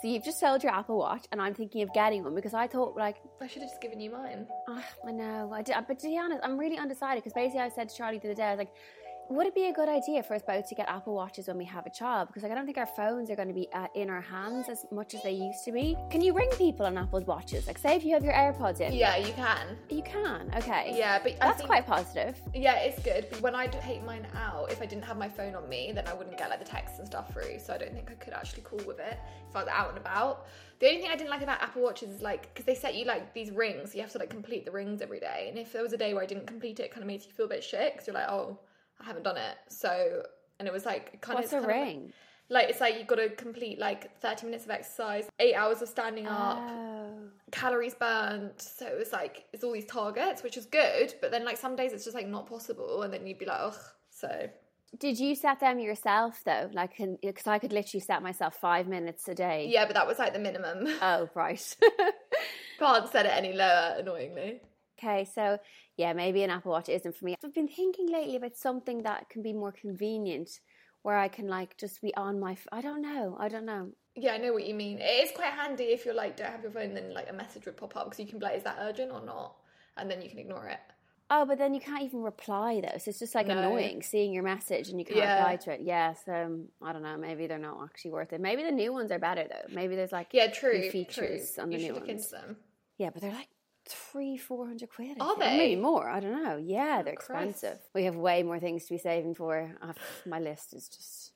So you've just sold your Apple Watch, and I'm thinking of getting one because I thought like I should have just given you mine. ah, I know I did, but to be honest, I'm really undecided because basically I said to Charlie the other day, I was like, would it be a good idea for us both to get Apple Watches when we have a child? Because like I don't think our phones are going to be uh, in our hands as much as they used to be. Can you ring people on Apple Watches? Like, say if you have your AirPods in, Yeah, you can. you can. Okay, Yeah, but that's think- quite positive. Yeah, it's good. But when I take mine out, if I didn't have my phone on me, then I wouldn't get like the texts and stuff through. So I don't think I could actually call with it if I was out and about. The only thing I didn't like about Apple Watches is like because they set you like these rings, you have to like complete the rings every day. And if there was a day where I didn't complete it, it kind of makes you feel a bit shit because you're like, oh, I haven't done it. So and it was like kind What's of a kind of like- ring? like it's like you've got to complete like 30 minutes of exercise, eight hours of standing up, Oh. calories burnt. So it was like it's all these targets, which is good. But then like some days it's just like not possible, and then you'd be like, ugh. So Did you set them yourself though? Like, because I could literally set myself five minutes a day. yeah, but that was like the minimum. Oh, right. Can't set it any lower, annoyingly. okay, so yeah, maybe an Apple Watch isn't for me. I've been thinking lately about something that can be more convenient, where I can like just be on my. F- I don't know. I don't know. Yeah, I know what you mean. It is quite handy if you're like don't have your phone, then like a message would pop up because you can be like, is that urgent or not? And then you can ignore it. Oh, but then you can't even reply though. So it's just like No. annoying seeing your message and you can't Yeah. reply to it. Yes, um, I don't know. Maybe they're not actually worth it. Maybe the new ones are better though. Maybe there's like Yeah, new true. features true. on the you new ones. into them. Yeah, but they're like three, four hundred quid. I Are think. Or Maybe more. I don't know. Yeah, they're Christ. expensive. We have way more things to be saving for. Uh, my list is just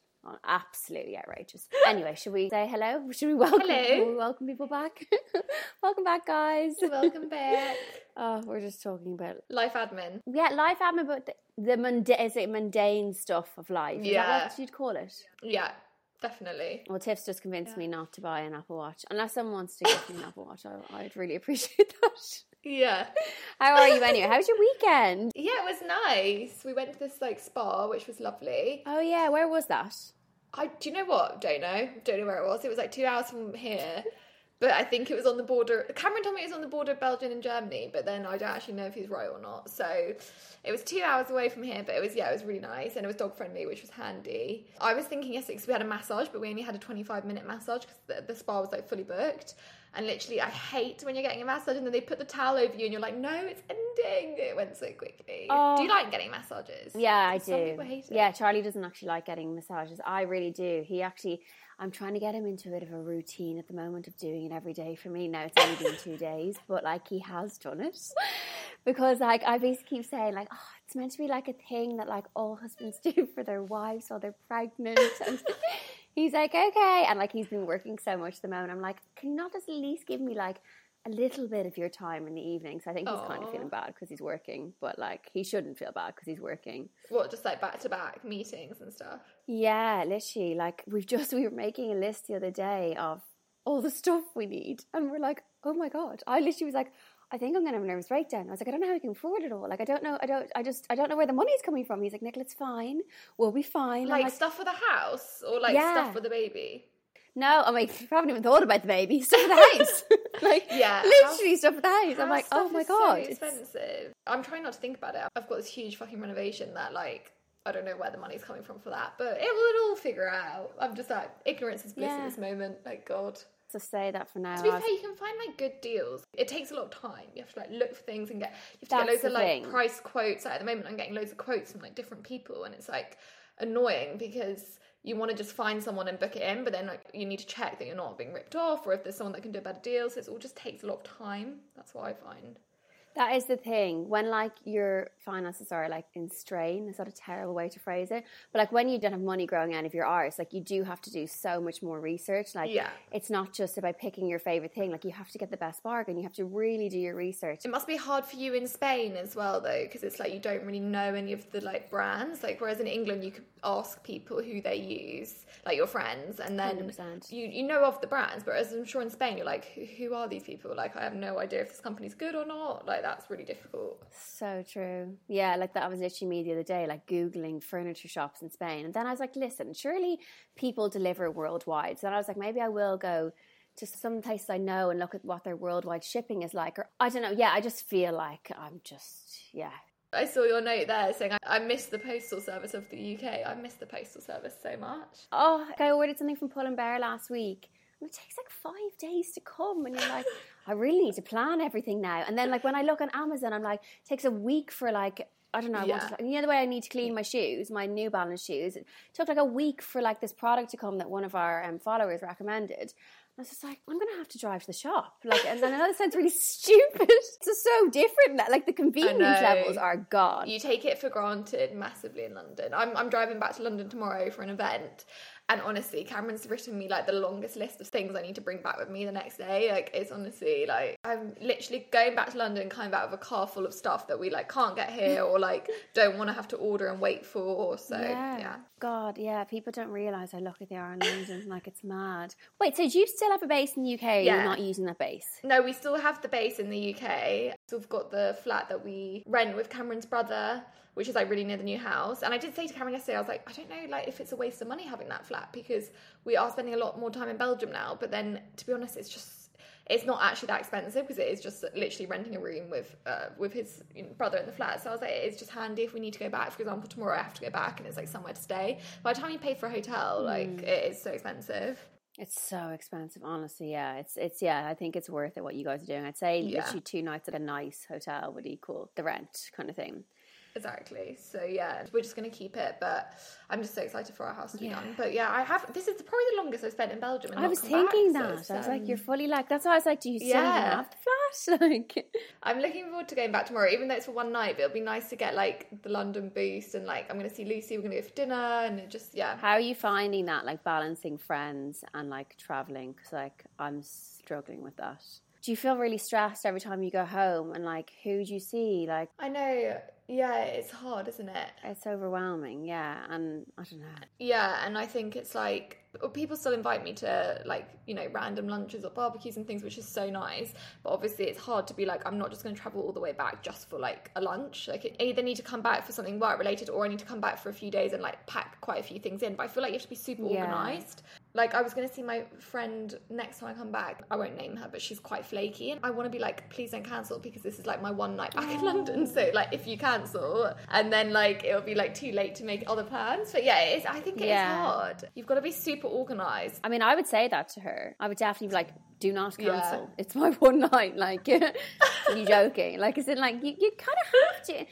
absolutely outrageous. Anyway, should we say hello? Should we welcome? Hello. we welcome people back. welcome back, guys. Welcome back. Oh, we're just talking about Life admin. yeah, life admin, but the, the mundane is it mundane stuff of life. Is Yeah. that what you'd call it? Yeah, definitely. Well, Tiff's just convinced me not to buy an Apple Watch. Unless someone wants to give me an Apple Watch, I, I'd really appreciate that. Yeah. How are you anyway? How was your weekend? Yeah, it was nice. We went to this like spa, which was lovely. Oh yeah, where was that? I do you know what? Don't know. Don't know where it was. It was like two hours from here. But I think it was on the border. Cameron told me it was on the border of Belgium and Germany, but then I don't actually know if he's right or not. So it was two hours away from here, but it was yeah, it was really nice and it was dog friendly, which was handy. I was thinking yesterday 'cause we had a massage, but we only had a twenty five minute massage because the, the spa was like fully booked. And literally, I hate when you're getting a massage and then they put the towel over you and you're like, no, it's ending. It went so quickly. Oh. Do you like getting massages? Yeah, I do. people hate it. Yeah, Charlie doesn't actually like getting massages. I really do. He actually, I'm trying to get him into a bit of a routine at the moment of doing it every day for me. Now it's only been two days, but like he has done it because like I basically keep saying like, oh, it's meant to be like a thing that like all husbands do for their wives while they're pregnant. And he's like, okay, and like he's been working so much at the moment. I'm like, can you not just at least give me like a little bit of your time in the evenings? I think he's kind of feeling bad because he's working, but like he shouldn't feel bad because he's working. What, just like back to back meetings and stuff? Yeah, literally. Like we've just we were making a list the other day of all the stuff we need, and we're like, oh my god! I literally was like, I think I'm gonna have a nervous breakdown. I was like, I don't know how we can afford it all. Like I don't know. I don't. I just. I don't know where the money's coming from. He's like, Nicola, it's fine. We'll be fine. Like, like, stuff for the house or like Yeah. stuff for the baby? No. I'm like, I haven't even thought about the baby. Stuff for the house. like, Yeah, literally house- stuff for the house. I'm like, oh my god. so it's- expensive. I'm trying not to think about it. I've got this huge fucking renovation that like I don't know where the money's coming from for that, but it will all figure out. I'm just like ignorance is bliss Yeah. at this moment. Like God. to say that for now. To be I've- fair, you can find like good deals. It takes a lot of time. You have to like look for things and get you have to That's get loads of like thing. price quotes. Like, at the moment, I'm getting loads of quotes from like different people, and it's like annoying because you want to just find someone and book it in, but then like, you need to check that you're not being ripped off or if there's someone that can do a better deal. So it all just takes a lot of time. That's what I find. That is the thing. When like your finances are like in strain, it's not a terrible way to phrase it. But like when you don't have money growing out of your arse, like you do have to do so much more research. Like Yeah. it's not just about picking your favorite thing. Like you have to get the best bargain. You have to really do your research. It must be hard for you in Spain as well, though, because it's like you don't really know any of the like brands. Like whereas in England, you could ask people who they use, like your friends, and then 100%. you you know of the brands. But as I'm sure in Spain, you're like, who, who are these people? Like I have no idea if this company's good or not. Like that's really difficult. So true. Yeah, like that I was literally me the other day, like Googling furniture shops in Spain. And then I was like, listen, surely people deliver worldwide. So then I was like, maybe I will go to some places I know and look at what their worldwide shipping is like. Or I don't know. Yeah, I just feel like I'm just, yeah. I saw your note there saying I, I miss the postal service of the UK. I miss the postal service so much. Oh, I ordered something from Pull and Bear last week. And it takes like five days to come. And you're like, I really need to plan everything now. And then, like, when I look on Amazon, I'm like, it takes a week for, like, I don't know. I Yeah. to, you know the way I need to clean my shoes, my New Balance shoes. It took like a week for like this product to come that one of our um, followers recommended. I was just like, I'm gonna have to drive to the shop. Like, and then I know that sounds really stupid. It's just so different. That like the convenience levels are gone. You take it for granted massively in London. I'm, I'm driving back to London tomorrow for an event. And honestly, Cameron's written me like the longest list of things I need to bring back with me the next day. Like, it's honestly like I'm literally going back to London, coming back with a car full of stuff that we like can't get here or like don't want to have to order and wait for. So, yeah. God, yeah. People don't realise how lucky they are in London. like it's mad. Wait, so do you still have a base in the UK? Yeah. You're not using that base. No, we still have the base in the UK. So we've got the flat that we rent with Cameron's brother, which is like really near the new house. And I did say to Cameron yesterday, I was like, I don't know, like if it's a waste of money having that flat because we are spending a lot more time in Belgium now. But then, to be honest, it's just it's not actually that expensive because it is just literally renting a room with uh, with his brother in the flat. So I was like, it's just handy if we need to go back. For example, tomorrow I have to go back and it's like somewhere to stay. By the time you pay for a hotel, like it is so expensive. It's so expensive, honestly. Yeah, it's it's yeah. I think it's worth it what you guys are doing. I'd say Yeah. literally two nights at a nice hotel would equal the rent, kind of thing. Exactly. So yeah, we're just gonna keep it, but I'm just so excited for our house to be Yeah. done. But yeah, I have. This is probably the longest I've spent in Belgium. And I was come back, thinking so that. I was like, you're fully like. That's why I was like, do you still Yeah. even have the flat? like, I'm looking forward to going back tomorrow, even though it's for one night. But it'll be nice to get like the London boost and like I'm gonna see Lucy. We're gonna go for dinner and just yeah. how are you finding that? Like balancing friends and like traveling? Because like I'm struggling with that. Do you feel really stressed every time you go home? And like, who do you see? Like, I know. Yeah, it's hard, isn't it? it's overwhelming. Yeah, and I don't know. Yeah, and I think it's like people still invite me to like you know random lunches or barbecues and things, which is so nice. But obviously, it's hard to be like I'm not just going to travel all the way back just for like a lunch. Like I either need to come back for something work related, or I need to come back for a few days and like pack quite a few things in. But I feel like you have to be super Yeah. organized. Like I was going to see my friend next time I come back. I won't name her, but she's quite flaky, and I want to be like, please don't cancel because this is like my one night back in oh. London. So like if you cancel, and then like it'll be like too late to make other plans. But yeah, it's, I think it is Yeah. hard. You've got to be super organized. I mean, I would say that to her. I would definitely be like, do not Yeah. cancel. It's my one night. Like, you joking? Like, is it like, you, you kind of have to.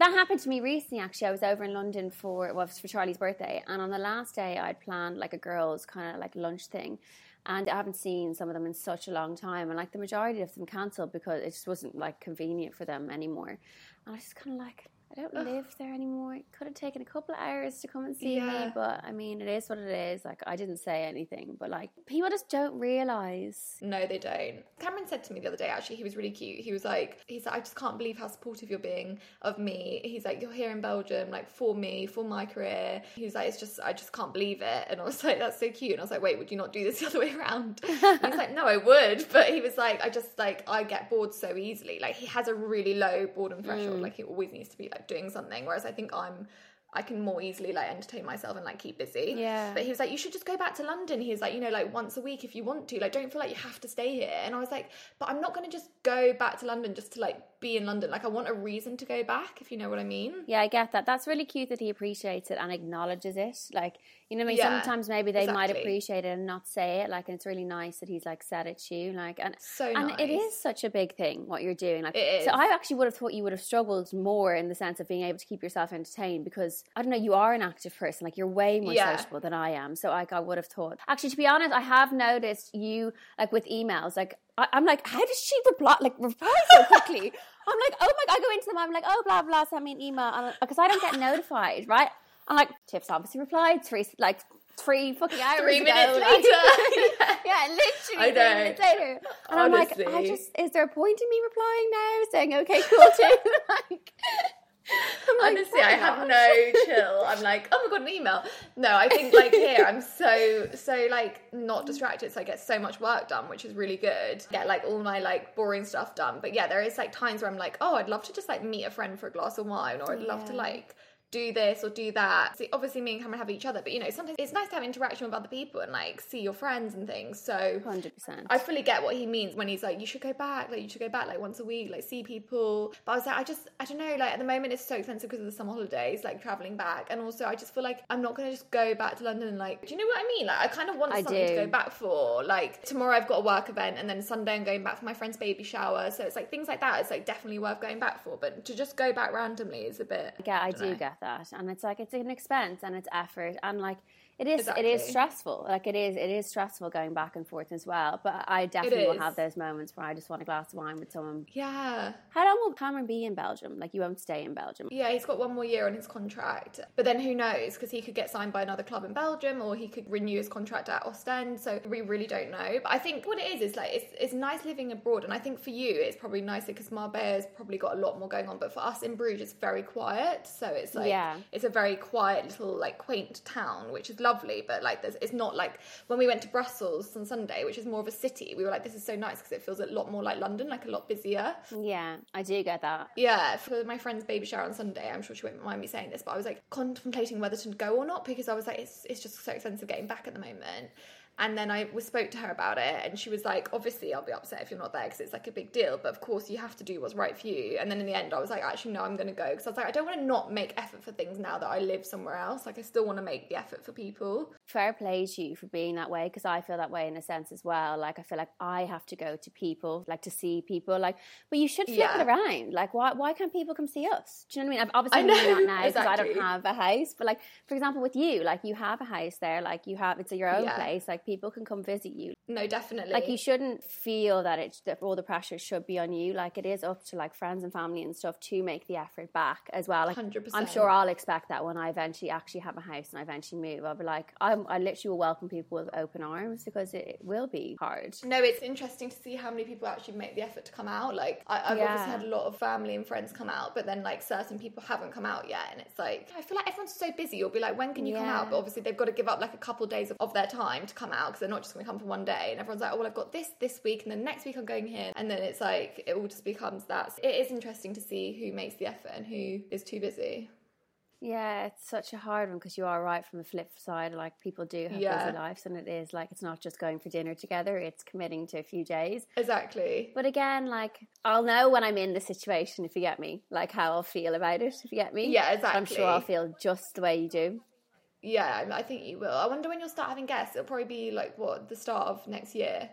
That happened to me recently, actually. I was over in London for, well, it was for Charlie's birthday. And on the last day, I'd planned like a girls' kind of like lunch thing. And I haven't seen some of them in such a long time. And like the majority of them cancelled because it just wasn't like convenient for them anymore. And I was just kind of like, I don't live there anymore. It could have taken a couple of hours to come and see me, but I mean, it is what it is. Like, I didn't say anything, but like, people just don't realize. No, they don't. Cameron said to me the other day, actually, he was really cute. He was like, he's like, I just can't believe how supportive you're being of me. He's like, you're here in Belgium, like for me, for my career. He was like, it's just, I just can't believe it. And I was like, that's so cute. And I was like, wait, would you not do this the other way around? He's like, no, I would. But he was like, I just like, I get bored so easily. Like he has a really low boredom threshold. Mm. Like he always needs to be like doing something. Whereas I think I'm, I can more easily like entertain myself and like keep busy. Yeah. But he was like, you should just go back to London. He was like, you know, like once a week if you want to. Like, don't feel like you have to stay here. And I was like, but I'm not going to just go back to London just to like be in London. Like I want a reason to go back, if you know what I mean. Yeah, I get that. That's really cute that he appreciates it and acknowledges it. Like, you know, what I mean, Yeah, sometimes maybe they might appreciate it and not say it. Like, and it's really nice that he's like said it to you. Like, and So and it is such a big thing what you're doing. Like, It so. I actually would have thought you would have struggled more in the sense of being able to keep yourself entertained because I don't know, you are an active person. Like, you're way more Yeah. sociable than I am. So, like, I would have thought. Actually, to be honest, I have noticed you like with emails. Like, I, I'm like, how does she reply? Like, reply so quickly. I'm like, oh my god, I go into them. I'm like, oh blah blah, send me an email because I don't get notified, right? I'm like, Tiff's obviously replied three like three fucking hours Three ago. minutes like- later. yeah, literally I three know. minutes later. And I'm like, I just is there a point in me replying now, saying okay, cool too? like, like, Honestly, I have no chill. I'm like, oh my god, an email. No, I think like here, I'm so so like not distracted, so I get so much work done, which is really good. Get like all my like boring stuff done. But yeah, there is like times where I'm like, oh, I'd love to just like meet a friend for a glass of wine, or I'd love to like do this or do that. See, obviously, me and Cameron have each other, but you know, sometimes it's nice to have interaction with other people and like see your friends and things. So Hundred percent. I fully get what he means when he's like, you should go back, like you should go back like once a week, like see people. But I was like, I just, I don't know, like at the moment it's so expensive because of the summer holidays, like traveling back, and also I just feel like I'm not gonna just go back to London and like, do you know what I mean? Like I kind of want I something to go back for. Like tomorrow I've got a work event, and then Sunday I'm going back for my friend's baby shower, so it's like things like that. It's like definitely worth going back for, but to just go back randomly is a bit. Yeah, I dunno. do get that, and it's like it's an expense and it's effort, and like it is it is stressful. Like it is it is stressful going back and forth as well. But I definitely will have those moments where I just want a glass of wine with someone. Yeah. How long will Cameron be in Belgium? Like you won't stay in Belgium. Yeah, he's got one more year on his contract. But then who knows? Because he could get signed by another club in Belgium or he could renew his contract at Ostend. So we really don't know. But I think what it is is like it's, it's nice living abroad. And I think for you, it's probably nicer because Marbella's probably got a lot more going on. But for us in Bruges, it's very quiet. So it's like, Yeah. it's a very quiet little like quaint town, which is lovely. Lovely, but like, there's, it's not like when we went to Brussels on Sunday, which is more of a city, we were like, this is so nice because it feels a lot more like London, like a lot busier. Yeah, I do get that. Yeah, for my friend's baby shower on Sunday, I'm sure she won't mind me saying this, but I was like contemplating whether to go or not because I was like, it's, it's just so expensive getting back at the moment. And then I spoke to her about it, and she was like, "Obviously, I'll be upset if you're not there because it's like a big deal. But of course, you have to do what's right for you." And then in the end, I was like, "Actually, no, I'm going to go because I was like, I don't want to not make effort for things now that I live somewhere else. Like, I still want to make the effort for people." Fair play to you for being that way because I feel that way in a sense as well. Like I feel like I have to go to people, like to see people, like. But you should flip Yeah. it around. Like why why can't people come see us? Do you know what I mean? I've obviously I know, not now because I don't have a house. But like for example, with you, like you have a house there, like you have it's your own Yeah. place. Like people can come visit you. No, definitely. Like you shouldn't feel that it that all the pressure should be on you. Like it is up to like friends and family and stuff to make the effort back as well. Like 100%. I'm sure I'll expect that when I eventually actually have a house and I eventually move. I'll be like, I'm, I literally will welcome people with open arms because it, it will be hard. No, it's interesting to see how many people actually make the effort to come out. Like, I, I've Yeah. obviously had a lot of family and friends come out, but then like certain people haven't come out yet, and it's like I feel like everyone's so busy. You'll be like, when can you come out? But obviously they've got to give up like a couple days of, of their time to come out because they're not just going to come for one day. And everyone's like, oh well, I've got this this week, and then next week I'm going here, and then it's like it all just becomes that. It is interesting to see who makes the effort and who is too busy. Yeah, it's such a hard one because you are right from the flip side. Like people do have Yeah. busy lives, and it is like it's not just going for dinner together; it's committing to a few days. Exactly. But again, like I'll know when I'm in the situation if you get me, like how I'll feel about it if you get me. Yeah, exactly. I'm sure I'll feel just the way you do. Yeah, I I think you will. I wonder when you'll start having guests. It'll probably be like what the start of next year.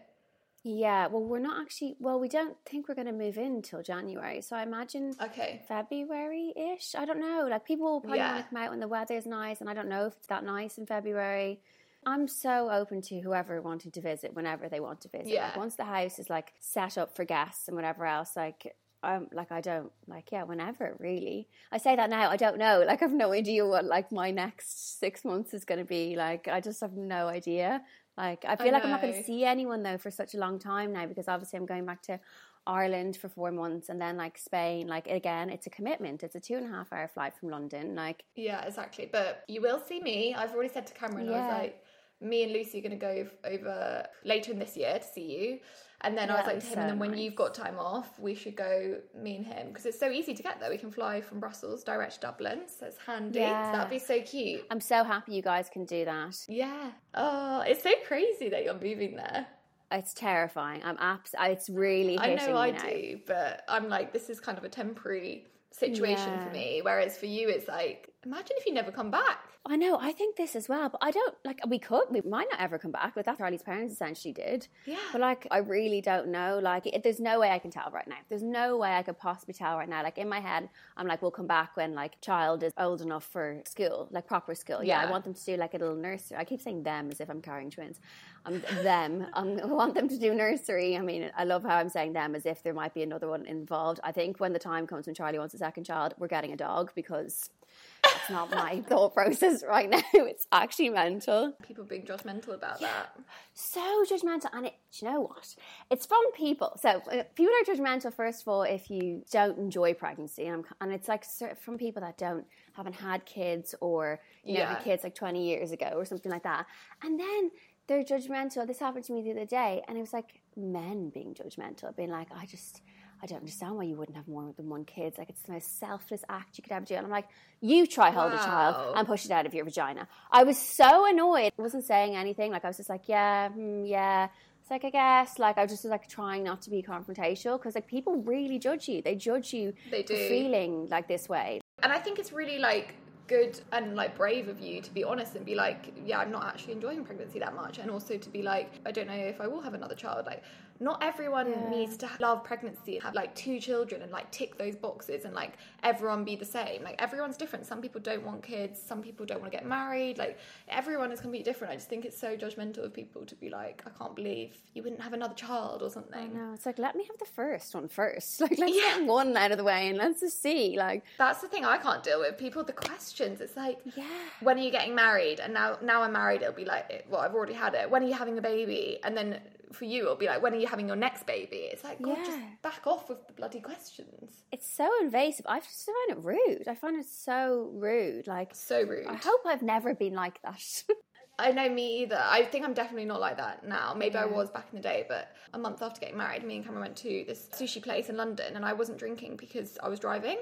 Yeah, well, we're not actually. Well, we don't think we're going to move in till January, so I imagine Okay. February ish. I don't know. Like people will probably Yeah. want to come out when the weather's nice, and I don't know if it's that nice in February. I'm so open to whoever wanting to visit whenever they want to visit. Yeah. Like once the house is like set up for guests and whatever else, like um, like I don't like yeah, whenever really. I say that now. I don't know. Like I've no idea what like my next six months is going to be. Like I just have no idea. Like I feel like I'm not going to see anyone though for such a long time now because obviously I'm going back to Ireland for four months and then like Spain. Like again, it's a commitment. It's a two and a half hour flight from London. Like Yeah, exactly. But you will see me. I've already said to Cameron, I was like, me and Lucy are going to go over later in this year to see you. And then I was like to him, and so then when nice. you've got time off, we should go, me and him, because it's so easy to get there. We can fly from Brussels direct to Dublin, so it's handy. Yeah. So that'd be so cute. I'm so happy you guys can do that. Yeah. Oh, it's so crazy that you're moving there. It's terrifying. I'm abs. It's really I know I now. do, but I'm like, this is kind of a temporary situation Yeah. for me. Whereas for you, it's like, imagine if you never come back. I know. I think this as well, but I don't like. We could. We might not ever come back. But that's Charlie's parents essentially did. Yeah. But like, I really don't know. Like, it, there's no way I can tell right now. There's no way I could possibly tell right now. Like in my head, I'm like, we'll come back when like child is old enough for school, like proper school. Yeah, I want them to do like a little nursery. I keep saying them as if I'm carrying twins. I'm them. I'm, um, I want them to do nursery. I mean, I love how I'm saying them as if there might be another one involved. I think when the time comes when Charlie wants a second child, we're getting a dog because. That's not my thought process right now. It's actually mental People being judgmental about that. so judgmental and it you know what it's from people so uh, people are judgmental first of all if you don't enjoy pregnancy and, I'm, and it's like from people that don't haven't had kids or you know Yeah. had kids like 20 years ago or something like that and then they're judgmental this happened to me the other day and it was like men being judgmental being like i just I don't understand why you wouldn't have more than one kid. Like it's the most selfless act you could ever do. And I'm like, you try hold a child and push it out of your vagina. I was so annoyed. I wasn't saying anything. Like I was just like, yeah, hmm, yeah. It's like I guess, like I was just like trying not to be confrontational because like people really judge you. They judge you They for do. feeling like this way. And I think it's really like good and like brave of you to be honest and be like, yeah, I'm not actually enjoying pregnancy that much. And also to be like, I don't know if I will have another child. Like, not everyone needs to love pregnancy, have like two children and like tick those boxes and like everyone be the same. Like, everyone's different. Some people don't want kids, some people don't want to get married. Like, everyone is completely different. I just think it's so judgmental of people to be like, I can't believe you wouldn't have another child or something. No, it's like let me have the first one first. Like let's Yeah. get one out of the way and let's just see. Like That's the thing I can't deal with. People, the questions. It's like, Yeah. when are you getting married? And now, now I'm married. It'll be like, well, I've already had it. When are you having a baby? And then for you, it'll be like, when are you having your next baby? It's like, God, just back off with the bloody questions. it's so invasive. I just find it rude. I find it so rude. Like So rude. I hope I've never been like that. I know me either. I think I'm definitely not like that now. Maybe I was back in the day, but a month after getting married, me and Cameron went to this sushi place in London and I wasn't drinking because I was driving.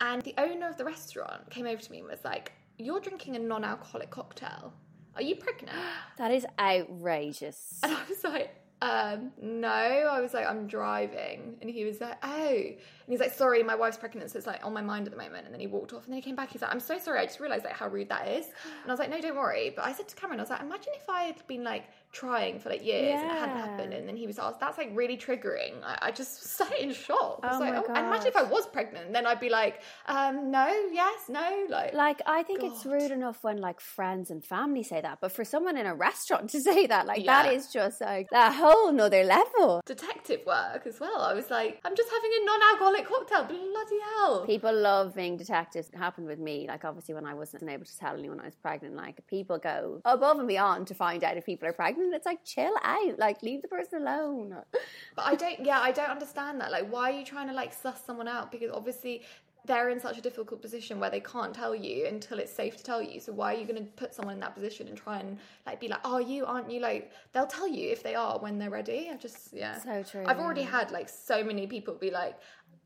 And the owner of the restaurant came over to me and was like, You're drinking a non alcoholic cocktail. Are you pregnant? that is outrageous. And I was like, um, no. I was like, I'm driving. And he was like, oh. And he's like, sorry, my wife's pregnant, so it's like on my mind at the moment. And then he walked off and then he came back. He's like, I'm so sorry. I just realized like how rude that is. And I was like, no, don't worry. But I said to Cameron, I was like, imagine if I had been like trying for like years and it hadn't happened. And then he was asked, that's like really triggering. I, I just sat in shock. I was Oh like, oh, and imagine if I was pregnant. Then I'd be like, um, no, yes, no. Like, Like I think it's rude enough when like friends and family say that, but for someone in a restaurant to say that, like that Yeah. is just like a whole nother level. detective work as well. I was like, I'm just having a non alcoholic cocktail. Bloody hell. People love being detectives. It happened with me. Like obviously when I wasn't able to tell anyone I was pregnant, like people go above and beyond to find out if people are pregnant. It's like chill out. Like leave the person alone. But I don't, yeah, I don't understand that. Like, why are you trying to like suss someone out? Because obviously they're in such a difficult position where they can't tell you until it's safe to tell you. So why are you going to put someone in that position and try and like be like, are you? Aren't you? Like, they'll tell you if they are when they're ready. I just, yeah. So true, I've already had like so many people be like.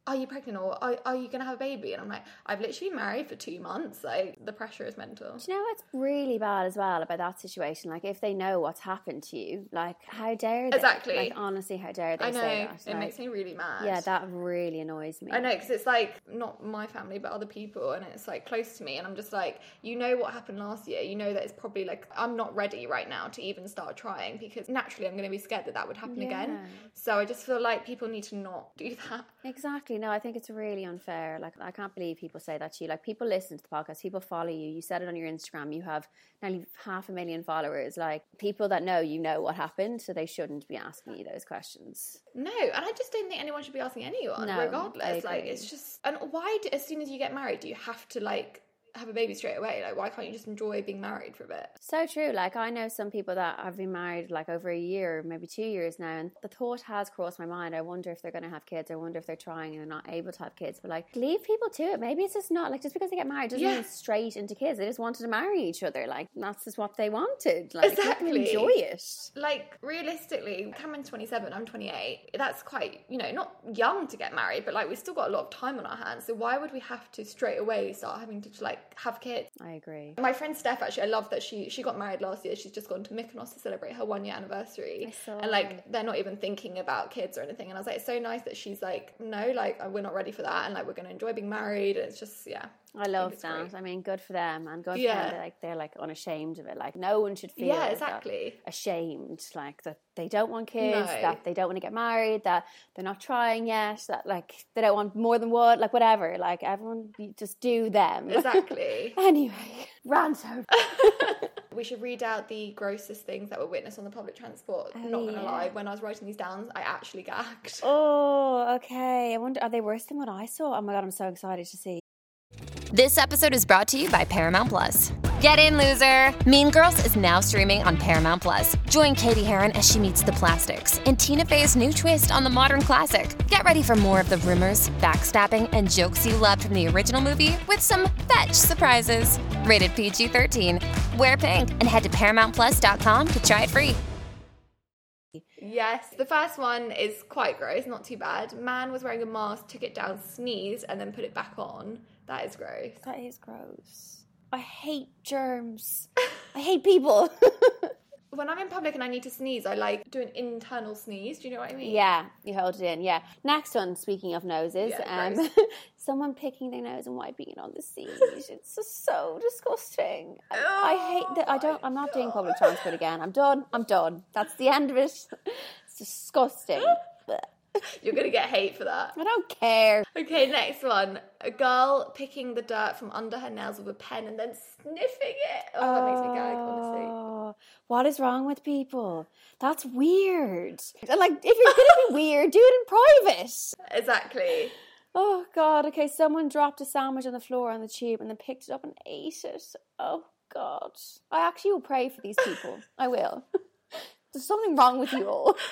Are you pregnant or are, are you going to have a baby? And I'm like, I've literally been married for two months. Like, the pressure is mental. Do you know what's really bad as well about that situation? Like if they know what's happened to you, like how dare they? Exactly. Like honestly, how dare they I know. say that? it Like, makes me really mad. Yeah, that really annoys me. I know because it's like not my family, but other people, and it's like close to me, and I'm just like, you know what happened last year. You know that it's probably like I'm not ready right now to even start trying because naturally I'm going to be scared that that would happen again. So I just feel like people need to not do that. Exactly. No, I think it's really unfair. Like, I can't believe people say that to you. Like, people listen to the podcast, people follow you. You said it on your Instagram. You have nearly half a million followers. Like, people that know you know what happened, so they shouldn't be asking you those questions. No, and I just don't think anyone should be asking anyone, No, regardless. Like it's just, and why? Do, as soon as you get married, do you have to like have a baby straight away? Like, why can't you just enjoy being married for a bit? So true. Like, I know some people that have been married like over a year, maybe two years now, and the thought has crossed my mind. I wonder if they're going to have kids. I wonder if they're trying and they're not able to have kids. But like, leave people to it. Maybe it's just not like just because they get married doesn't Yeah. mean straight into kids. They just wanted to marry each other. Like, that's just what they wanted. Like, Exactly. enjoy it. like realistically cameron's 27 i'm 28 that's quite you know not young to get married but like we've still got a lot of time on our hands so why would we have to straight away start having to like have kids. I agree. My friend Steph, actually, I love that she she got married last year. She's just gone to Mykonos to celebrate her one year anniversary, I saw and like they're not even thinking about kids or anything. And I was like, it's so nice that she's like, no, like we're not ready for that, and like we're gonna enjoy being married. And it's just yeah, I love that. great. I mean, good for them, and good Yeah. for them. That, like they're like unashamed of it. Like no one should feel yeah, exactly. ashamed, like that they don't want kids, No. that they don't want to get married, that they're not trying yet, that like they don't want more than one, like whatever. Like everyone, just do them. Exactly. anyway, rant over. we should read out the grossest things that were witnessed on the public transport. Oh, not gonna yeah. lie, when I was writing these down, I actually gagged. Oh, okay. I wonder, are they worse than what I saw? Oh my god, I'm so excited to see. This episode is brought to you by Paramount Plus. Get in, loser! Mean Girls is now streaming on Paramount Plus. Join Cady Heron as she meets the plastics in Tina Fey's new twist on the modern classic. Get ready for more of the rumors, backstabbing, and jokes you loved from the original movie with some fetch surprises. Rated PG 13. Wear pink and head to ParamountPlus.com to try it free. Yes, the first one is quite gross, not too bad. Man was wearing a mask, took it down, sneezed, and then put it back on. That is gross. That is gross. I hate germs. I hate people. When I'm in public and I need to sneeze, I like do an internal sneeze. Do you know what I mean? yeah, you hold it in. Yeah. Next one, speaking of noses, Yeah, um, someone picking their nose and wiping it on the seat. It's just so disgusting. I, I hate that. I don't. I'm not doing public transport again. I'm done. I'm done. That's the end of it. It's disgusting. You're gonna get hate for that. I don't care. Okay, next one. A girl picking the dirt from under her nails with a pen and then sniffing it. Oh, that makes me gag, honestly. Oh, what is wrong with people? That's weird. Like, if you're gonna be weird, do it in private. Exactly. Oh God. Okay, someone dropped a sandwich on the floor on the tube and then picked it up and ate it. Oh God. I actually will pray for these people. I will. There's something wrong with you all.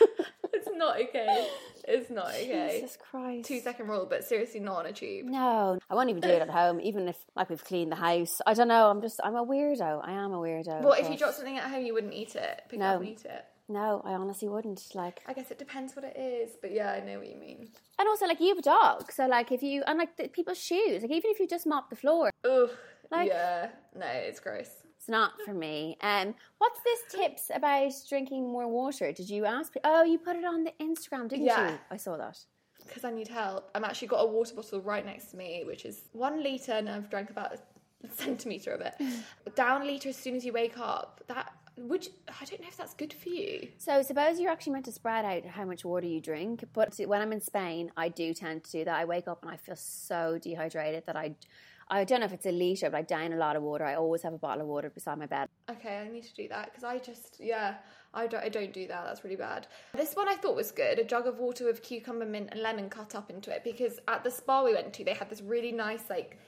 It's not okay. It's not okay. Jesus Christ. Two second rule, but seriously not on a tube. No, I won't even do it at home, even if like we've cleaned the house. I don't know. I'm just I'm a weirdo. I am a weirdo. Well, if you but drop something at home, you wouldn't eat it. Pick No. up and eat it. No, I honestly wouldn't. Like, I guess it depends what it is, but yeah, I know what you mean. and also like you have a dog, so like if you and like the, people's shoes, like even if you just mop the floor, Ugh. Like- yeah. No, it's gross. It's not for me. Um, what's this tips about drinking more water? Did you ask? Oh, you put it on the Instagram, didn't Yeah. you? I saw that. Because I need help. I'm actually got a water bottle right next to me, which is one litre, and I've drank about a centimetre of it. Down a litre as soon as you wake up. That would I don't know if that's good for you. So suppose you're actually meant to spread out how much water you drink, but when I'm in Spain, I do tend to do that. I wake up and I feel so dehydrated that I, I don't know if it's a liter, but I down a lot of water. I always have a bottle of water beside my bed. Okay, I need to do that because I just yeah. I don't, I don't do that. That's really bad. This one I thought was good. A jug of water with cucumber, mint, and lemon cut up into it. Because at the spa we went to, they had this really nice, like,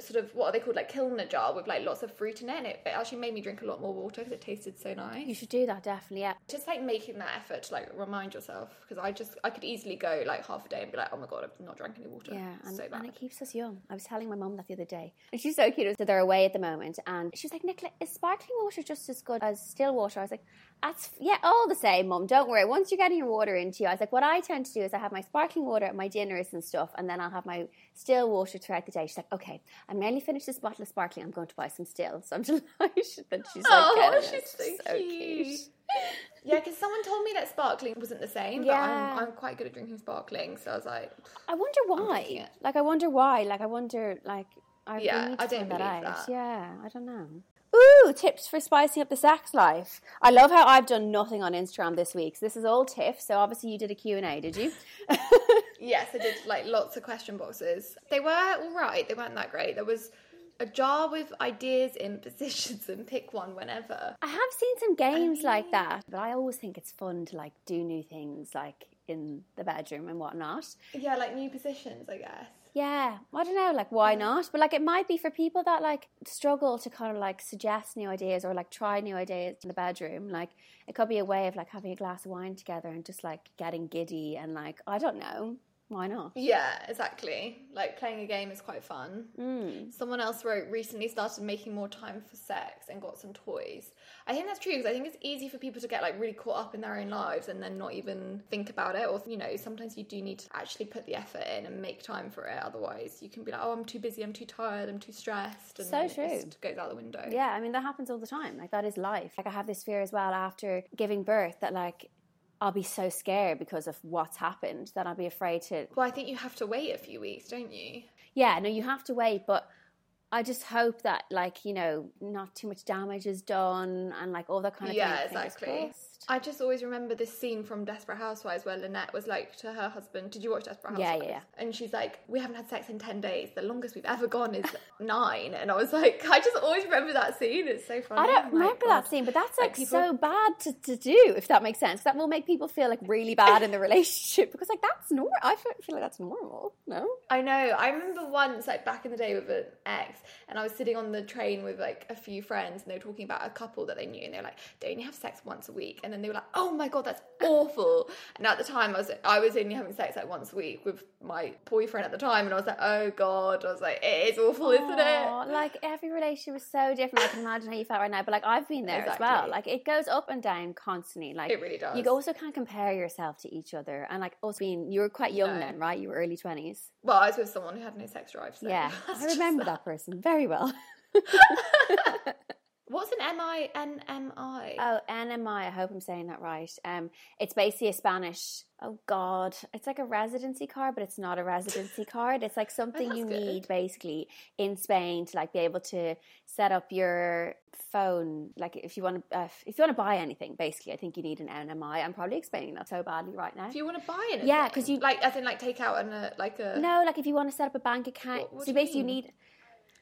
sort of what are they called, like Kilner jar with like lots of fruit in it. And it, it actually made me drink a lot more water because it tasted so nice. You should do that definitely. Yeah. just like making that effort to like remind yourself because I just I could easily go like half a day and be like, oh my god, I've not drank any water. Yeah, and, so and it keeps us young. I was telling my mum that the other day. And she's so cute. So they're away at the moment. And she was like, Nicola, is sparkling water just as good as still water? I was like, that's, yeah, all the same, mum. Don't worry. Once you're getting your water into you, I was like, what I tend to do is I have my sparkling water at my dinners and stuff. And then I'll have my still water throughout the day. She's like, okay, I'm nearly finished this bottle of sparkling. I'm going to buy some still. So I'm delighted that she's like, Oh, she's it. so cute. yeah, because someone told me that sparkling wasn't the same, Yeah. but I'm, I'm quite good at drinking sparkling, so I was like, I wonder why. Like, I wonder why. Like, I wonder, like, I Yeah, we need to I don't that believe out. that. Yeah, I don't know. Ooh, tips for spicing up the sex life. I love how I've done nothing on Instagram this week. So this is all tips. So obviously you did a Q&A, did you? yes, I did like lots of question boxes. They were all right. They weren't that great. There was a jar with ideas in positions and pick one whenever. I have seen some games like that, but I always think it's fun to like do new things like in the bedroom and whatnot. Yeah, like new positions, I guess. Yeah, I don't know, like why not? But like it might be for people that like struggle to kind of like suggest new ideas or like try new ideas in the bedroom. Like it could be a way of like having a glass of wine together and just like getting giddy and like I don't know. Why not? Yeah, exactly. Like playing a game is quite fun. Mm. Someone else wrote recently started making more time for sex and got some toys. I think that's true because I think it's easy for people to get like really caught up in their own lives and then not even think about it. Or, you know, sometimes you do need to actually put the effort in and make time for it. Otherwise, you can be like, oh, I'm too busy, I'm too tired, I'm too stressed. And So then it true. just goes out the window. Yeah, I mean that happens all the time. Like that is life. Like I have this fear as well after giving birth that like I'll be so scared because of what's happened that I'll be afraid to. Well, I think you have to wait a few weeks, don't you? Yeah, no, you have to wait, but I just hope that like you know not too much damage is done and like all that kind of Yeah, thing. Fingers exactly. I just always remember this scene from Desperate Housewives where Lynette was like to her husband, "Did you watch Desperate Housewives?" yeah, yeah. And she's like, "We haven't had sex in ten days. The longest we've ever gone is nine. And I was like, I just always remember that scene. It's so funny. I don't oh like, remember that scene, but that's Like, like, people- so bad to, to do, if that makes sense. That will make people feel like really bad in the relationship because like that's normal. I feel, feel like that's normal. No, I know. I remember once, like back in the day with an ex, and I was sitting on the train with like a few friends, and they were talking about a couple that they knew, and they were like, "They only have sex once a week," and then they were like, "Oh my god, that's awful." And at the time, I was I was only having sex like once a week with my boyfriend at the time, and I was like, "Oh god," I was like, "It is awful, isn't it?" Like every relationship is so different. I can imagine how you felt right now, but like I've been there as well. Like it goes up and down constantly. Like It really does. You also can't compare yourself to each other, and like also being you were quite young No. then, right? You were early twenties. Well, I was with someone who had no sex drive. So Yeah, I remember that person very well. What's an M I N M I? Oh, NMI. I hope I'm saying that right. Um, it's basically a Spanish. Oh God, it's like a residency card, but it's not a residency card. It's like something that's you good. need basically in Spain to like be able to set up your phone. Like if you want to, uh, if you want to buy anything, basically, I think you need an NMI. I'm probably explaining that so badly right now. If you want to buy anything, yeah, because you- like as in like take out an uh, like a no, like if you want to set up a bank account, What- what so you basically mean? you need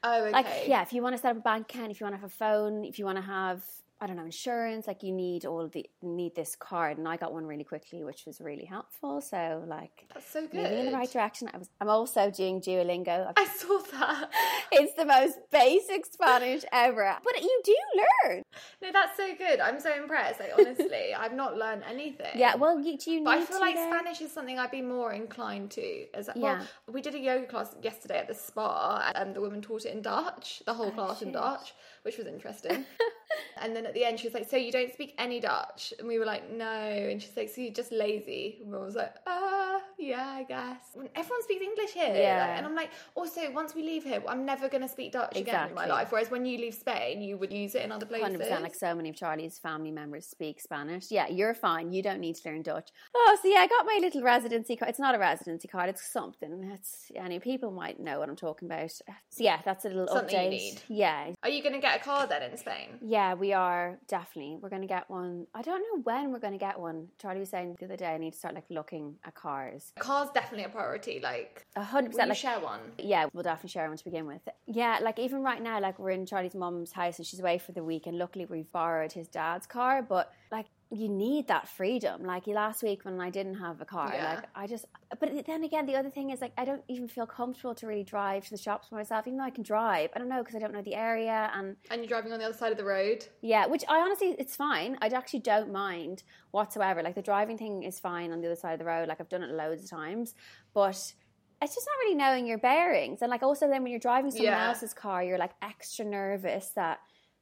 oh okay. like yeah if you want to set up a bank account if you want to have a phone if you want to have i don't know insurance like you need all the need this card and i got one really quickly which was really helpful so like that's so good. moving in the right direction i was i'm also doing duolingo I saw that. it's the most basic spanish ever but you do learn No, that's so good. I'm so impressed. Like honestly, I've not learned anything. yeah well you, do you need But I feel like there? Spanish is something I'd be more inclined to. As well, Yeah. we did a yoga class yesterday at the spa, and the woman taught it in Dutch, the whole oh, class in. Dutch, which was interesting. and then at the end, she was like, "So you don't speak any Dutch?" And we were like, "No." And she's like, "So you're just lazy?" And I was like, "Ah, yeah, I guess." When everyone speaks English here, like- Yeah. and I'm like, also, once we leave here, I'm never going to speak Dutch again in my life. Whereas when you leave Spain, you would use it in other places. Hundred percent. Like so many of Charlie's family members speak Spanish. Yeah, you're fine. You don't need to learn Dutch. Oh, so yeah, I got my little residency card. It's not a residency card. It's something. It's any people might know what I'm talking about. So yeah, that's a little Something you update. need. Yeah, Are you going to get a car then in Spain? yeah, we are definitely. We're gonna get one. I don't know when we're gonna get one. Charlie was saying the other day I need to start like looking at cars. Car's definitely a priority. Like, A hundred percent. Like share one? yeah, we'll definitely share one to begin with. Yeah, like even right now, like we're in Charlie's mom's house and she's away for the week, and luckily we've borrowed his dad's car. But like, you need that freedom. Like last week when I didn't have a car, Yeah. like I just. But then again, the other thing is like I don't even feel comfortable to really drive to the shops for myself, even though I can drive. I don't know because I don't know the area and And you're driving on the other side of the road. yeah, which I honestly, it's fine. I actually don't mind whatsoever. Like the driving thing is fine on the other side of the road. Like I've done it loads of times, but it's just not really knowing your bearings. And like also then when you're driving someone Yeah. else's car, you're like extra nervous that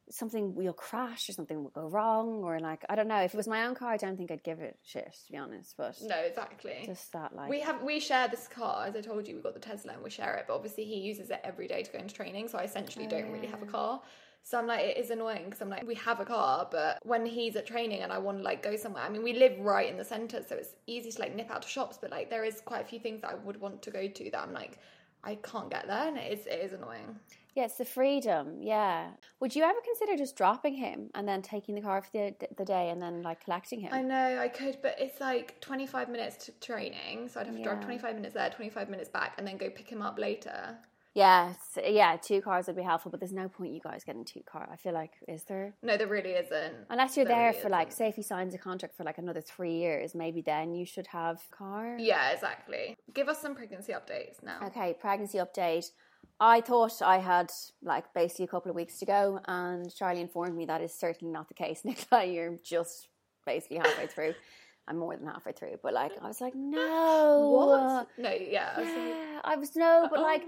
something will crash or something will go wrong or like I don't know. If it was my own car, I don't think I'd give it shit to be honest. But No, exactly. just that like we have we share this car as I told you we got the Tesla and we share it but obviously he uses it every day to go into training so I essentially don't really have a oh. car so I'm like it is annoying because I'm like we have a car but when he's at training and I want to like go somewhere I mean we live right in the center so it's easy to like nip out to shops but like there is quite a few things that I would want to go to that I'm like I can't get there and it is it is annoying yeah, it's the freedom. Yeah. Would you ever consider just dropping him and then taking the car for the, the day and then like collecting him? I know I could, but it's like 25 minutes to training, so I'd have to drive 25 minutes there, 25 minutes back, and then go pick him up later. Yeah, it's- yeah, two cars would be helpful, but there's no point you guys getting two cars. I feel like is there? No, there really isn't. Unless you're There there really for like, isn't. say if he signs a contract for like another three years, maybe then you should have car. Yeah, exactly. Give us some pregnancy updates now. Okay, pregnancy update. I thought I had like basically a couple of weeks to go, and Charlie informed me that is certainly not the case. Nicola, you're just basically halfway through. I'm more than halfway through, but like I was like, no, What? No, yeah. I was like, I was no, but Oh like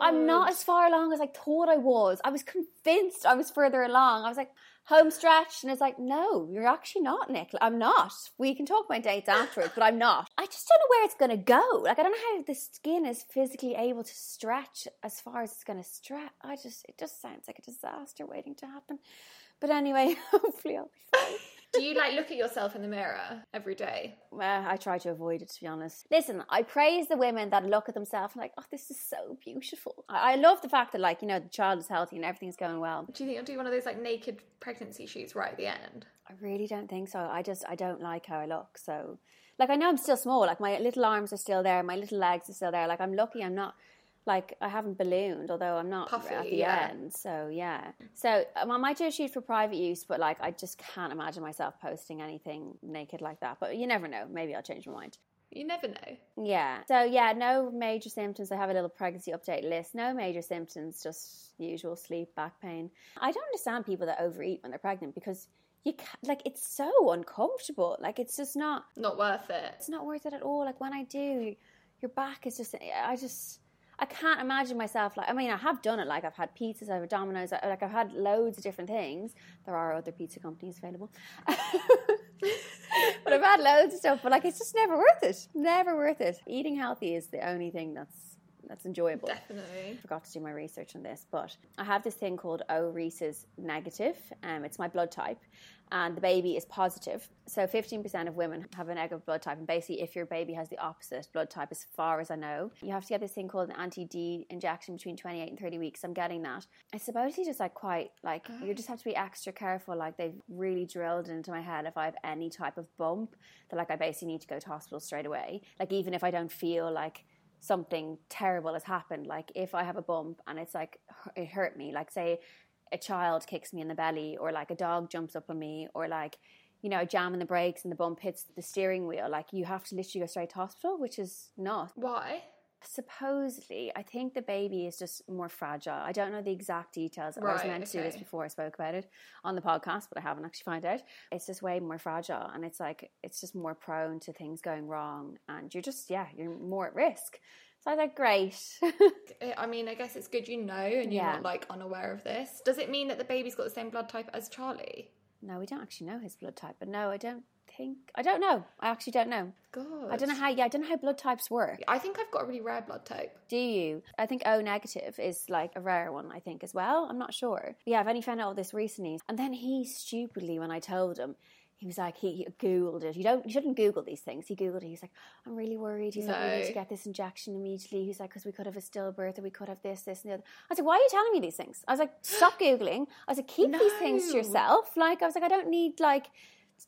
I'm not as far along as I thought I was. I was convinced I was further along. I was like home stretch, and it's like, no, you're actually not, Nick. I'm not. We can talk about dates afterwards, but I'm not. I just don't know where it's going to go. Like I don't know how the skin is physically able to stretch as far as it's going to stretch. I just it just sounds like a disaster waiting to happen. But anyway, hopefully I'll be fine. Do you like look at yourself in the mirror every day? Uh, I try to avoid it, to be honest. Listen, I praise the women that look at themselves and like, oh, this is so beautiful. I, I love the fact that, like, you know, the child is healthy and everything's going well. Do you think you'll do one of those like naked pregnancy shoots right at the end? I really don't think so. I just, I don't like how I look. So, like, I know I'm still small. Like, my little arms are still there. My little legs are still there. Like, I'm lucky I'm not, like, I haven't ballooned, although I'm not Puffy, at the yeah. end. So, yeah. So, um, I might do a shoot for private use, but, like, I just can't imagine myself posting anything naked like that. But you never know. Maybe I'll change my mind. You never know. Yeah. So yeah, no major symptoms. I have a little pregnancy update list. No major symptoms, just usual sleep, back pain. I don't understand people that overeat when they're pregnant because you ca like it's so uncomfortable. Like it's just not Not worth it. it's not worth it at all. Like when I do, your back is just I just I can't imagine myself like I mean I have done it like I've had pizzas, I've had Domino's, I- like I've had loads of different things. There are other pizza companies available. but I've had loads of stuff, but like it's just never worth it. Never worth it. Eating healthy is the only thing that's that's enjoyable. Definitely. Forgot to do my research on this, but I have this thing called O Rhesus negative. Um, it's my blood type, and the baby is positive. So 15% of women have a negative blood type, and basically, if your baby has the opposite blood type, as far as I know, you have to get this thing called an anti-D injection between 28 and 30 weeks. I'm getting that. I suppose you just like quite like you just have to be extra careful. Like they've really drilled into my head if I have any type of bump, that like I basically need to go to hospital straight away. Like even if I don't feel like something terrible has happened. Like if I have a bump and it's like it hurt me, like say a child kicks me in the belly, or like a dog jumps up on me, or like you know jamming the brakes and the bump hits the steering wheel. Like you have to literally go straight to hospital, which is not. Why? Supposedly, I think the baby is just more fragile. I don't know the exact details. I was Right, meant to do this before I spoke about it on the podcast, but I haven't actually found out. It's just way more fragile, and it's like it's just more prone to things going wrong, and you're just yeah, you're more at risk. So I was like, great. I- I mean, I guess it's good you know and you're Yeah. not like unaware of this. Does it mean that the baby's got the same blood type as Charlie? no, we don't actually know his blood type, but no, I don't think I don't know. I actually don't know. God. I don't know how. Yeah, I don't know how blood types work. I think I've got a really rare blood type. Do you? I think O negative is like a rare one, I think, as well. I'm not sure. Yeah, I've only found out all this recently. And then he stupidly, when I told him, he was like, he, he Googled it. You don't, you shouldn't Google these things. He Googled it. He's like, I'm really worried. He's like, we need to get this injection immediately. He's like, because we could have a stillbirth or we could have this, this, and the other. I was like, why are you telling me these things? I was like, stop Googling. I was like, keep these things to yourself. Like, I was like, I don't need, like,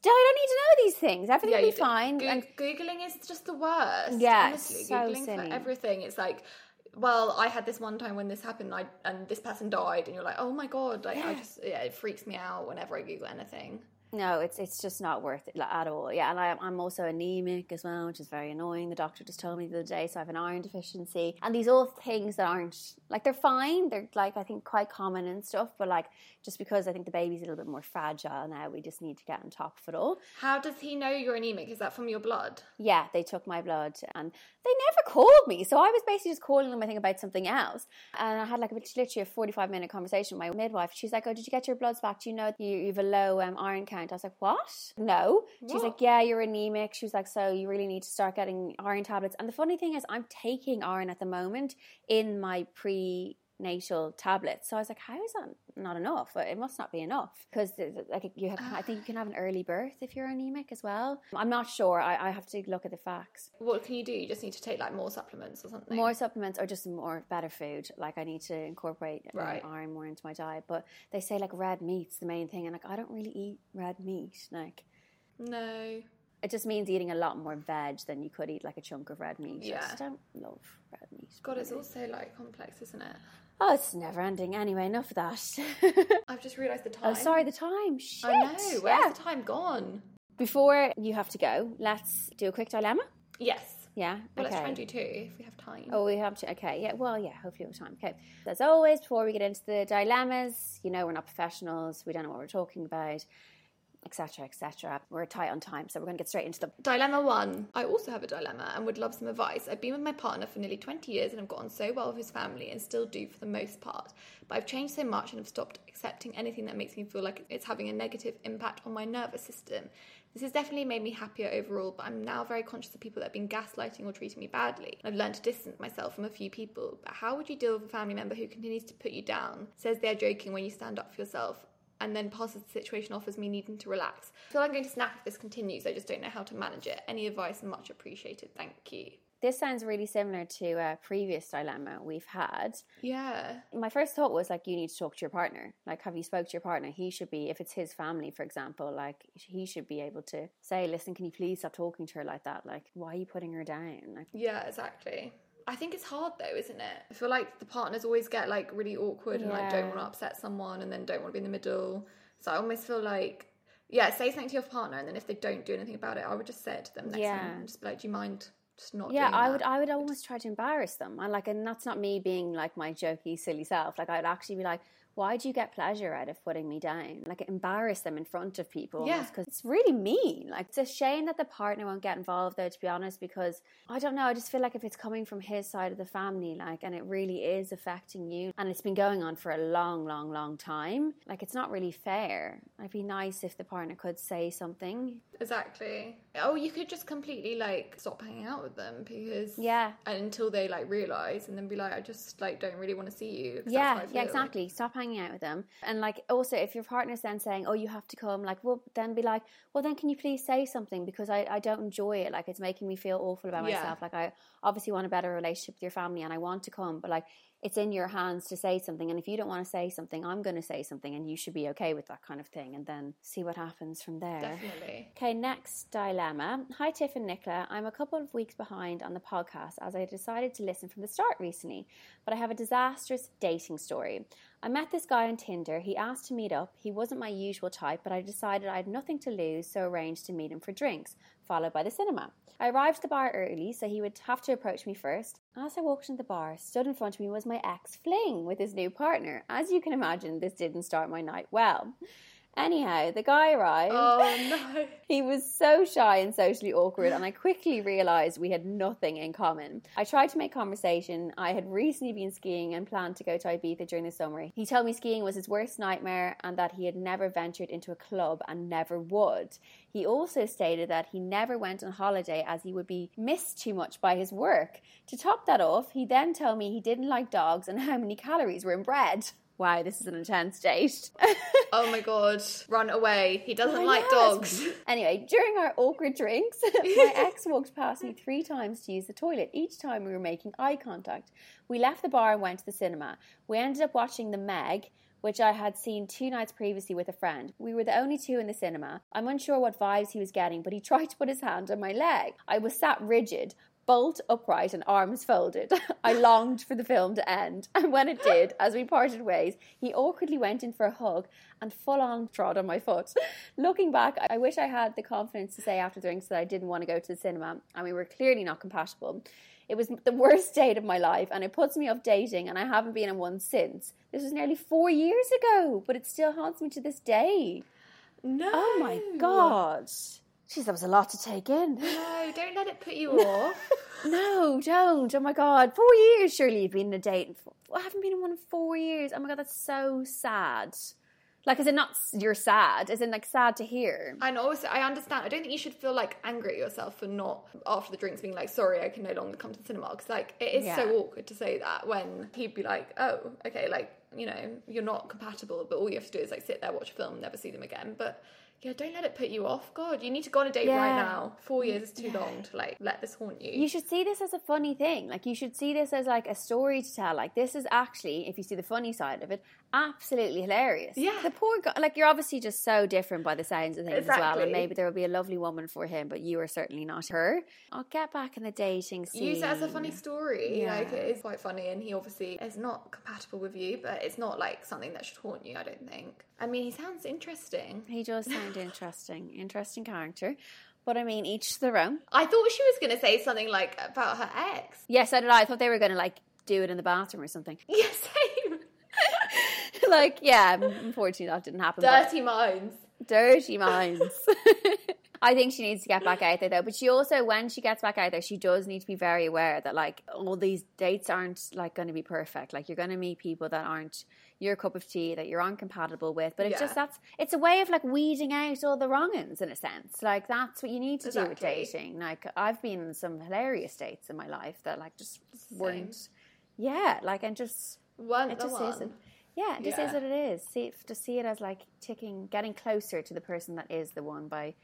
I don't need to know these things. Everything will be fine. Goo- and Googling is just the worst. Yeah, honestly, so Googling silly. for everything. It's like, well, I had this one time when this happened, and, I, and this person died, and you're like, oh my god, like I just yeah, it freaks me out whenever I Google anything. No, it's it's just not worth it at all. Yeah, and I, I'm also anemic as well, which is very annoying. The doctor just told me the other day, so I have an iron deficiency, and these all things that aren't like they're fine. They're like I think quite common and stuff, but like just because I think the baby's a little bit more fragile now, we just need to get on top of it all. How does he know you're anemic? Is that from your blood? Yeah, they took my blood and they never called me. So I was basically just calling them, I think, about something else. And I had like a, literally a 45 minute conversation with my midwife. She's like, Oh, did you get your bloods back? Do you know you, you have a low um, iron count? I was like, What? No. She's What? like, Yeah, you're anemic. She was like, So you really need to start getting iron tablets. And the funny thing is, I'm taking iron at the moment in my pre natal tablets. So I was like, how is that not enough? It must not be enough because like you, have, I think you can have an early birth if you're anemic as well. I'm not sure. I, I have to look at the facts. What can you do? You just need to take like more supplements or something. More supplements or just more better food. Like I need to incorporate Right. iron more into my diet. But they say like red meat's the main thing, and like I don't really eat red meat. Like No. It just means eating a lot more veg than you could eat like a chunk of red meat. I Yeah. just don't love red meat. God, it's also like complex, isn't it? Oh, it's never ending. Anyway, enough of that. I've just realised the time. oh, sorry, the time. Shit. I know. Where's Yeah. the time gone? Before you have to go, let's do a quick dilemma. Yes. Yeah. Well, okay. let's try and do two if we have time. Oh, we have to. Okay, yeah. Well, yeah. Hopefully, we have time. Okay. As always, before we get into the dilemmas, you know, we're not professionals. We don't know what we're talking about. Etc., etc. We're tight on time, so we're going to get straight into the Dilemma one. I also have a dilemma and would love some advice. I've been with my partner for nearly 20 years and I've got on so well with his family and still do for the most part. But I've changed so much and have stopped accepting anything that makes me feel like it's having a negative impact on my nervous system. This has definitely made me happier overall, but I'm now very conscious of people that have been gaslighting or treating me badly. I've learned to distance myself from a few people. But how would you deal with a family member who continues to put you down, says they're joking when you stand up for yourself, and then passes the situation off as me needing to relax. I feel I'm going to snap if this continues. I just don't know how to manage it. Any advice much appreciated. Thank you. This sounds really similar to a previous dilemma we've had. Yeah. My first thought was like, you need to talk to your partner. Like, have you spoke to your partner? He should be, if it's his family, for example, like he should be able to say, listen, can you please stop talking to her like that? Like, why are you putting her down? Like, Yeah, exactly. I think it's hard though, isn't it? I feel like the partners always get like really awkward and like don't want to upset someone and then don't want to be in the middle. So I almost feel like, yeah, say something to your partner and then if they don't do anything about it, I would just say it to them next Yeah. time. Just be like, do you mind just not yeah, doing I that? would, I would almost try to embarrass them. I like, and that's not me being like my jokey, silly self. Like, I'd actually be like, why do you get pleasure out of putting me down? Like, embarrass them in front of people. Yeah. because it's really mean. Like, it's a shame that the partner won't get involved, though. To be honest, because I don't know. I just feel like if it's coming from his side of the family, like, and it really is affecting you, and it's been going on for a long, long, long time. Like, it's not really fair. It'd be nice if the partner could say something. Exactly. Oh, you could just completely like stop hanging out with them because Yeah. until they like realize and then be like, I just like don't really want to see you. Yeah, yeah, exactly. Stop hanging out with them. And like also if your partner's then saying, Oh, you have to come, like well then be like, Well then can you please say something because I, I don't enjoy it. Like it's making me feel awful about Yeah. myself. Like I obviously want a better relationship with your family and I want to come, but like it's in your hands to say something and if you don't want to say something, I'm gonna say something and you should be okay with that kind of thing and then see what happens from there. Definitely. Okay, next dilemma. Hi, Tiff and Nicola. I'm a couple of weeks behind on the podcast as I decided to listen from the start recently, but I have a disastrous dating story. I met this guy on Tinder. He asked to meet up. He wasn't my usual type, but I decided I had nothing to lose, so arranged to meet him for drinks, followed by the cinema. I arrived at the bar early, so he would have to approach me first. As I walked into the bar, stood in front of me was my ex fling with his new partner. As you can imagine, this didn't start my night well. Anyhow, the guy arrived. Oh no. He was so shy and socially awkward, and I quickly realised we had nothing in common. I tried to make conversation. I had recently been skiing and planned to go to Ibiza during the summer. He told me skiing was his worst nightmare and that he had never ventured into a club and never would. He also stated that he never went on holiday as he would be missed too much by his work. To top that off, he then told me he didn't like dogs and how many calories were in bread. Wow, this is an intense date. Oh my god. Run away. He doesn't I like dogs. Anyway, during our awkward drinks, my ex walked past me three times to use the toilet. Each time we were making eye contact. We left the bar and went to the cinema. We ended up watching The Meg, which I had seen two nights previously with a friend. We were the only two in the cinema. I'm unsure what vibes he was getting, but he tried to put his hand on my leg. I was sat rigid. Bolt upright and arms folded. I longed for the film to end, and when it did, as we parted ways, he awkwardly went in for a hug and full on trod on my foot. Looking back, I wish I had the confidence to say after drinks that I didn't want to go to the cinema, and we were clearly not compatible. It was the worst date of my life, and it puts me off dating, and I haven't been on one since. This was nearly four years ago, but it still haunts me to this day. No. Oh my god. Jeez, that was a lot to take in. No, don't let it put you off. No, don't. Oh my god, four years. Surely you've been in a date. I haven't been in one in four years. Oh my god, that's so sad. Like, is it not you're sad? Is it like sad to hear? And also, I understand. I don't think you should feel like angry at yourself for not after the drinks being like, "Sorry, I can no longer come to the cinema." Because like it is so awkward to say that when he'd be like, "Oh, okay, like you know, you're not compatible, but all you have to do is like sit there, watch a film, never see them again." But yeah, don't let it put you off. God, you need to go on a date right now. Four years is too long to like let this haunt you. You should see this as a funny thing. Like, you should see this as like a story to tell. Like, this is actually, if you see the funny side of it, absolutely hilarious. Yeah. The poor guy, like, you're obviously just so different by the sounds of things as well. And maybe there will be a lovely woman for him, but you are certainly not her. I'll get back in the dating scene. Use it as a funny story. Yeah. Like it is quite funny, and he obviously is not compatible with you, but it's not like something that should haunt you. I don't think. I mean, he sounds interesting. He does sound interesting. Interesting character. But I mean, each to their own. I thought she was going to say something like about her ex. Yes, I did. I thought they were going to like do it in the bathroom or something. Same. like, yeah, unfortunately that didn't happen. Dirty minds. dirty minds. I think she needs to get back out there though. But she also, when she gets back out there, she does need to be very aware that like all these dates aren't like going to be perfect. Like you're going to meet people that aren't your cup of tea, that you're uncompatible with. But it's Yeah. just that's it's a way of like weeding out all the wrong-uns in a sense. Like that's what you need to do with dating. Like I've been in some hilarious dates in my life that like just weren't. Yeah, like and just One, it just one. isn't. Yeah, it just Yeah. is what it is. See, to see it as like ticking, getting closer to the person that is the one by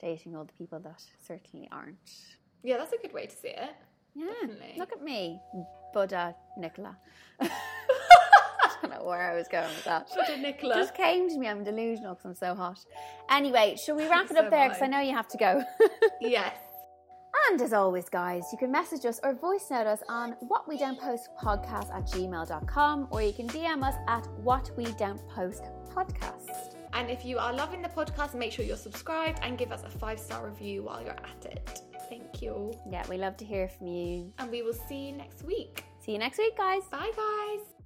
dating all the people that certainly aren't. Yeah, that's a good way to see it. Yeah, Definitely. look at me, Buddha Nicola. I don't know where I was going with that. Buddha Nicola. Just came to me. I'm delusional because I'm so hot. Anyway, shall we wrap it So up there? Because. I know you have to go. Yes. And as always, guys, you can message us or voice note us on what we don't post podcast at gmail.com or you can DM us at what we don't post podcast. And if you are loving the podcast, make sure you're subscribed and give us a five star review while you're at it. Thank you. Yeah, we love to hear from you. And we will see you next week. See you next week, guys. Bye, guys.